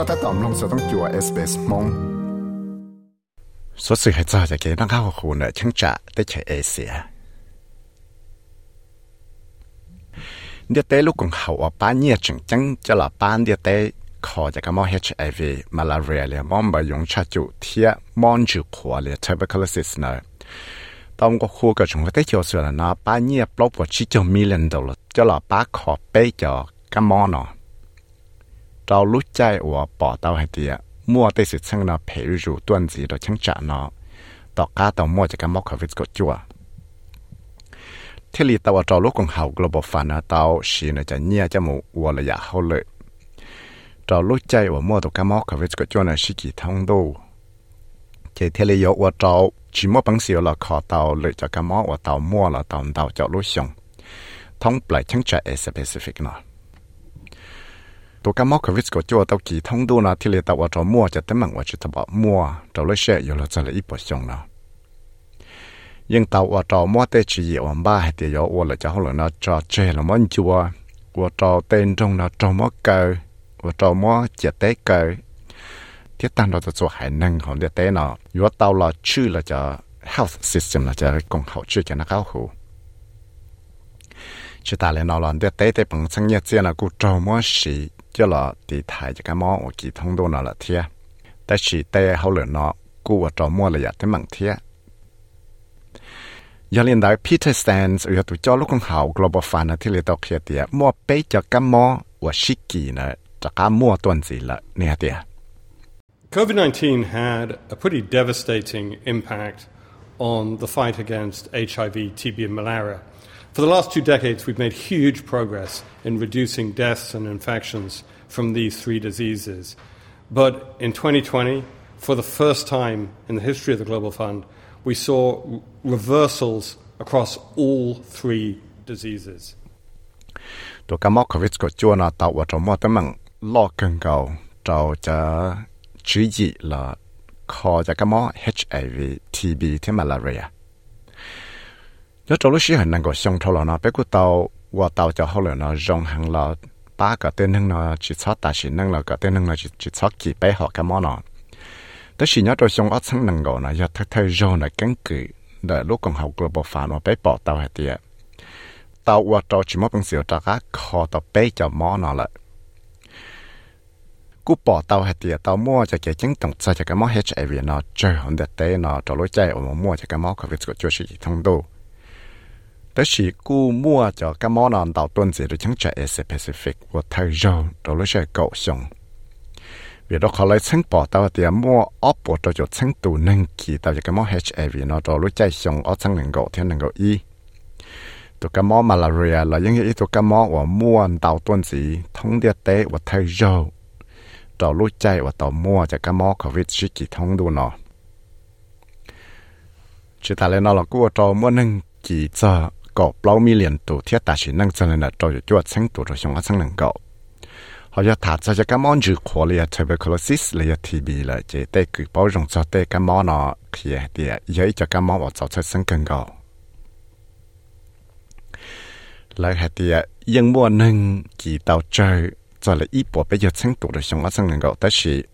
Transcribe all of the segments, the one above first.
ก็ถ้าตอมลงสต้องจัว SBS มง số sự hay cho cái nó cao khu nợ chứng trả tới chạy Asia. Địa tế lúc còn hậu ở ba nhiệt chứng chứng cho là ban địa tế khó cho cái mô HIV, malaria là mong bà dùng cha chủ thiệt mong chủ khóa là tuberculosis nợ. Tông có khu cái chúng tế chiều sửa là nó ba nhiệt blog vào chỉ cho million dollar cho là ba khó bê cho cái mô nó. Trong lúc chạy ở bỏ tàu hay tiệt มั่วได้สิช่างนาเพยรูต้นสีดช่างจ่านาต่อกาต่อมั่วจะกันมอกขวิสก็จัวที่ลีตัวจอลูกของเขา tao lúc chạy của bỏ tao hay tiệt mua tây sự sang nó phải rủ tuần gì đó chẳng trả nó tao cá tao mua cho cái móc khẩu có chua thế li tao tao lúc còn học global fan tao xì nó chả nhia cho mù ua là giả hậu lợi tao lúc mua tao cái móc khẩu có chua là xì thông đô thế thế li yếu của chỉ mua bằng xíu là khó tao lợi cho cái móc của tao mua là tao tao cho lúc xong thông lại chẳng trả specific nào ตัวก็มอควิสก็จัวตัวกี่ท่องดูนะที่เลตัวจะมัวจะตั้งมั่งว่าจะบอกมัวจะเลยเชื่ออยู่แล้วจะเลยอีปชงนะยังตัวว่าจะมัวเตชีวันบ้าให้เดียวว่าเลยจะเขาเลยนะจะเจแล้วมันจัวว่าจะเต้นตรงนะจะมัวเกอว่าจะมัวจะเตะเกอที่ตั้งเราจะจัวหายนั่งของเดียเตะเนาะอยู่ว่าตัวเราชื่อเราจะ health system เราจะกงเขาชื่อจะนะเขาหูชิตาเลนอลอนเดียเตะแต่ปังสังเงียเจียนะกูจะมัวสี là thì thải cho cái món ở kỳ thông đô nó là thiệt แต่ chỉ tế hậu lửa nó cụ ở trâu mua là giả tế bằng thiệt giờ liên đại Peter Sands ở tụ cho lúc con hậu Global Fund thì lấy tàu kia tiệt mua bế cho cái món và sĩ kỳ nữa cho cái mua tuần gì là nè tiệt COVID-19 had a pretty devastating impact on the fight against HIV, TB, and malaria. For the last two decades, we've made huge progress in reducing deaths and infections from these three diseases. But in 2020, for the first time in the history of the Global Fund, we saw reversals across all three diseases. To HIV TB malaria nhớ trong lúc xí hình năng có xong thâu là nó bé của tàu và tàu cho hậu là nó rong hàng là ba cái tên năng nó chỉ sót ta chỉ năng là cái tên năng là chỉ chỉ kỳ bé họ cái món nó đó chỉ nhớ trong xong ớt sáng năng gạo nó giờ thay thay rong là cắn cự để lúc còn học global phản nó bé bỏ tàu hay tiệt tàu và tàu chỉ mất bằng xíu cho các kho tàu bé cho món nó lại cú bỏ tàu hay tiệt tàu mua cho cái chứng tổng cho cái món HIV nó chơi hơn để tế nó cho lối chạy ở mua cho cái món COVID của chúa sĩ thông đồ tới chỉ cú mua cho các món ăn đầu tuần gì rồi chẳng chạy Asia Pacific và thay rau rồi lấy xe cậu xong vì đó khó lấy sáng bỏ tao thì mua ốp bộ cho cho sáng tù nâng kỳ tao cho cái món HIV nó rồi lúc chạy xong ở sáng nâng gậu theo nâng gậu y tụ cái món malaria là những cái tụ cái món và mua đầu tuần gì thông địa tế và thay rau rồi lúc chạy và tàu mua cho cái món covid chỉ kỳ thông đủ nó chỉ ta lên nó là cua trò mua nâng kỳ giờ cho có bao mi liền tụ thiết ta chỉ năng cho nên là cho cho sinh tụ rồi xong sinh năng gạo họ cho thả cho cái món chữ khổ là tuberculosis là TB là chỉ để cứ bảo rộng cho để cái món nó khi thì giấy cho cái món vào cho cho sinh cần gạo lại hệ thì yên mua nâng chỉ tàu chơi cho là ít bộ bây giờ sinh tụ rồi xong sinh năng gạoแต่是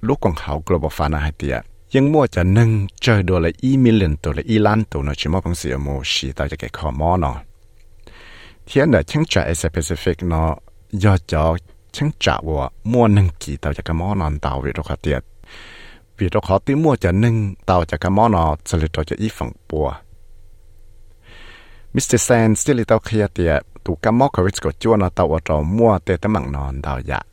lúc còn hậu global fund hay thì ยัง ยังมั่วจะนึ่งเจอตัวละอีมิลเลนตัวละอีล้านตัวนะชิมอพังเสียโมชีตาจะแก่ขอมอเนาะเทียนเนชิงจ่าเอเซแปซิฟิกเนาะยอดจอชิงจ่าว่ามั่วนึ่งกี่ตาจะกมอนอนตาวิโรคเตียดวิโรคตีมั่วจะนึ่งตาวจะกมอนอจะเลยตัวจะอีฝั่งปัวมิสเตอร์แซนสติลิตาเคลียเตียตูกมอควิสก็จวนตาวจอมั่วเตตมังนอน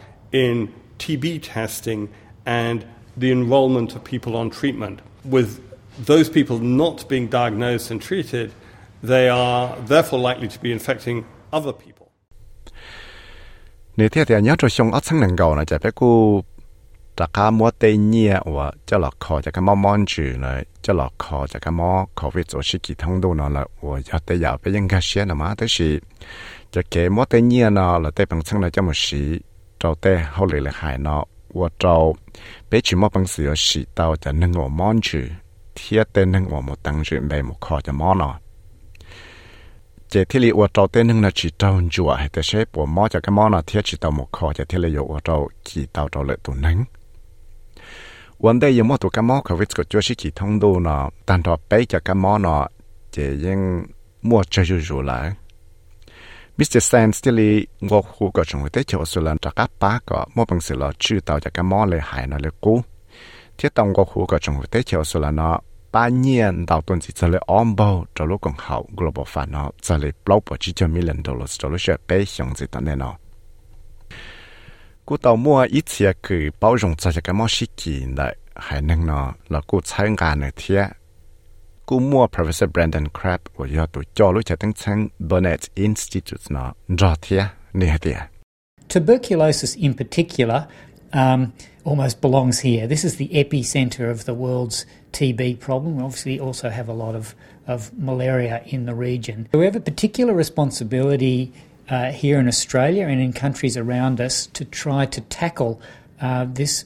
in TB testing and the enrollment of people on treatment. With those people not being diagnosed and treated, they are therefore likely to be infecting other people. 你睇下，你做上一層能夠呢，就俾個大家冇得嘢話，就落課就咁冇望住咧，就落課就咁冇 COVID trâu tê hậu lì là hải nọ và trâu bé chỉ mò bằng sữa xì tàu cho nâng ngộ món chữ thiết tê nâng ngộ một tăng chuyện bè một khó cho món nọ chế thiết lý và trâu tê nâng là chỉ trâu chùa hay tê xếp và mò cho cái món nọ thiết chỉ tàu một khó cho thiết lý dụ trâu chỉ tàu trâu lợi tù nâng วันเดียวมอตัวกันมอเขาวิสก็จะชิคิท่องดูเนาะตันทอไปจากกันมอเนาะเจยังมัวจะอยู่ๆแล้ว Mr. Sam still ngô khu có trong tế chỗ sự lần trả các bá có mua bằng sự là chữ tàu cho cái mò lệ hại nó lệ cũ thiết tông ngô khu có trong tế chỗ sự là nó ba niên đầu tuần chỉ cho lấy on bao cho lúc còn hậu global fund nó cho lấy blow bỏ chỉ cho million dollars cho lúc sẽ bé xong gì tận nó cú tàu mua ít chia cứ bao dung cho cái món sĩ kỳ lại hay năng nó là cú参加呢 กูมัว professor Brandon Crab ว่ายอดตัวจอรู้จักตั้งชั้ง Burnett Institute นะรอเทียเนี่ยเดีย Tuberculosis in particular um, almost belongs here. This is the epicenter of the world's TB problem. We obviously also have a lot of, of malaria in the region. We have a particular responsibility uh, here in Australia and in countries around us to try to tackle uh, this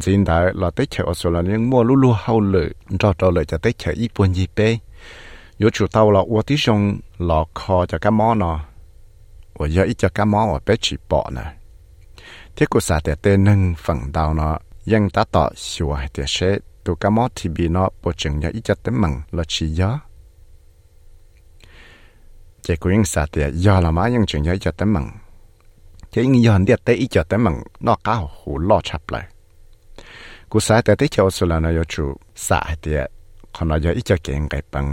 xin đã là tết chợ ở số là những mua lulu hậu lử cho cho lợi cho tết chợ ít buồn gì bé yếu chủ tàu là ua tí sông là kho cho cá mò nọ. Và giờ ít cho cá mò ở bé chỉ bỏ nè. Thế cô xã để tên nâng phần đầu nó, tàu ta tỏ sửa để sẽ tụ cá mò thì bị nó bộ trưởng nhà ít cho tấm mừng là chỉ gió. Chỉ có những xã để giờ là má những trường nhà ít cho tấm mừng thế những giờ để tới ít cho tấm mừng nó cá hồ lo chập lại. กก้าวหูล่อชับเลยกูสาแต่ที่เจ้าสุลานายจูสาเดียคนเราอีจัดเก่งไก่ปัง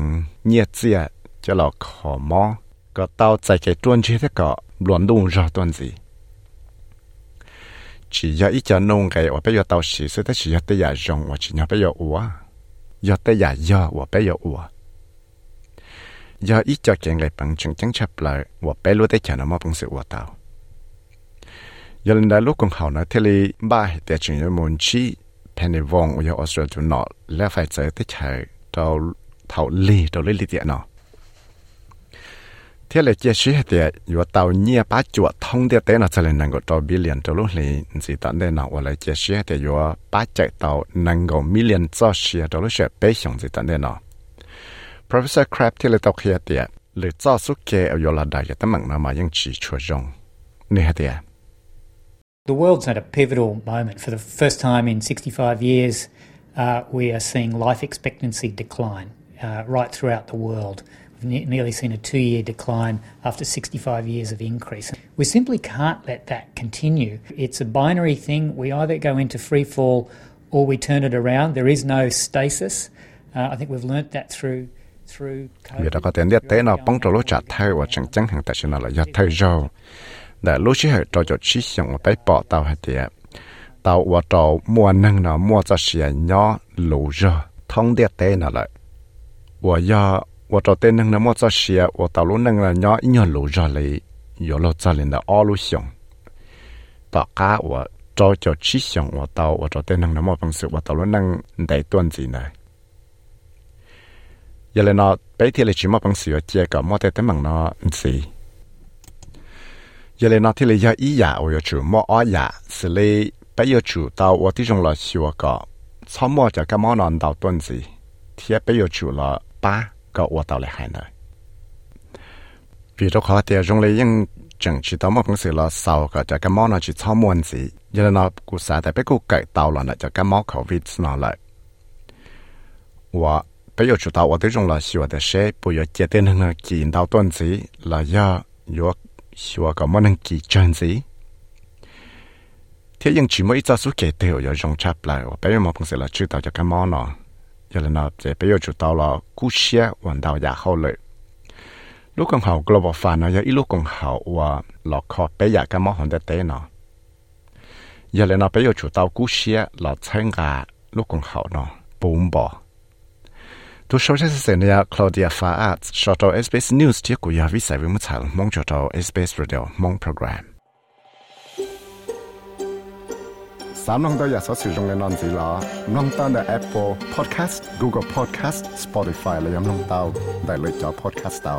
เนียเจียจะหลอกขอมอก็เต้าใจใจจวนชีที่ก็หลวนดุงรอต้นสี chỉ giờ ít cho nông cái và bây giờ tàu sĩ sẽ tới chỉ giờ tới giờ rong và chỉ nhớ bây giờ ủa giờ tới giờ giờ và bây giờ ủa giờ ít cho chuyện này bằng chứng chứng chấp lại và bây lúc tới chờ nó mà bằng sự ủa tàu giờ lần đó lúc còn hậu nói thế li ba để chuyện như muốn chi penny vong và Australia nó lẽ phải tới tới chờ tàu thầu li tàu li li tiện nó. Thế là chia sẻ thì vừa tàu nhia bá chuột thông địa tế nó sẽ là năng 够 cho billion cho lúc này chỉ tận đây nào và lại chia sẻ thì vừa bá chạy tàu năng 够 million cho sẻ cho lúc sẽ bé xong chỉ tận đây nào Professor Crab thì là tàu kia thì lựa cho số kế ở vừa là đại cái tấm mà mà những chỉ chua rong nè thì The world's at a pivotal moment. For the first time in 65 years, uh, we are seeing life expectancy decline uh, right throughout the world. We've ne- nearly seen a two year decline after 65 years of increase. We simply can't let that continue. It's a binary thing. We either go into free fall or we turn it around. There is no stasis. Uh, I think we've learnt that through. Vì đó แต่ลูกชิเหตุจะชิเสียงไปปอเตาหเดียเตาว่าจะมัวนั่งนะมัวจะเสียย่อลูจท้องเดียเต้น่ะเลยว่าย่อว่าจะเต้นนั่งนะมัวจะเสียว่าเตาลูนั่งนะย่ออีย่อลูจเลยย่อลูจะเลยนะอ้อลูเสียงต่อก้าว่าจะจะชิเสียงว่าเตาว่าจะเต้นนั่งนะมัวฟังสึกว่าเตาลูนั่งได้ต้นจีน่ะยาเลยนะไปที่เลยชิมัวฟังสึกเจียกับมัวเต้นมั่งนะสิ vì đó khó thì trong lấy những chẳng chỉ tao mà cũng sự là sau cái cho cái món nó chỉ cho muốn gì cho nên nó cũng sẽ tại biết cũng cải tạo là nó cho cái món covid nó lại và bây giờ chúng ta ở đây trong là xíu de sẽ bây giờ chế định là kỳ đào tuần gì là do do xua cả món ăn kỳ chân gì thế nhưng chỉ mới cho số kể tiêu ở trong chap lại và bây giờ mà phong sẽ là chưa tạo cho cái món nó giờ là nó sẽ bây giờ chủ tao là cú xe hoàn đạo giả hậu lợi lúc còn hậu global fan nó giờ ít lúc còn hậu và lọ khó bây giờ cái món hoàn tế nó giờ là nó bây giờ chủ tao cú xe là 参加 lúc còn hậu nó bốn bò tu số sẽ sẽ này Claudia Faat cho tao SBS News tiếp của nhà vi sai với mức thằng mong cho tao SBS Radio mong program สามน้องตัวอยากสอสื่อตรงในนอนสีล้อน้องตั้งแต่ Apple Podcast Google Podcast Spotify และยังน้องเต้าได้เลยจอ podcast เต้า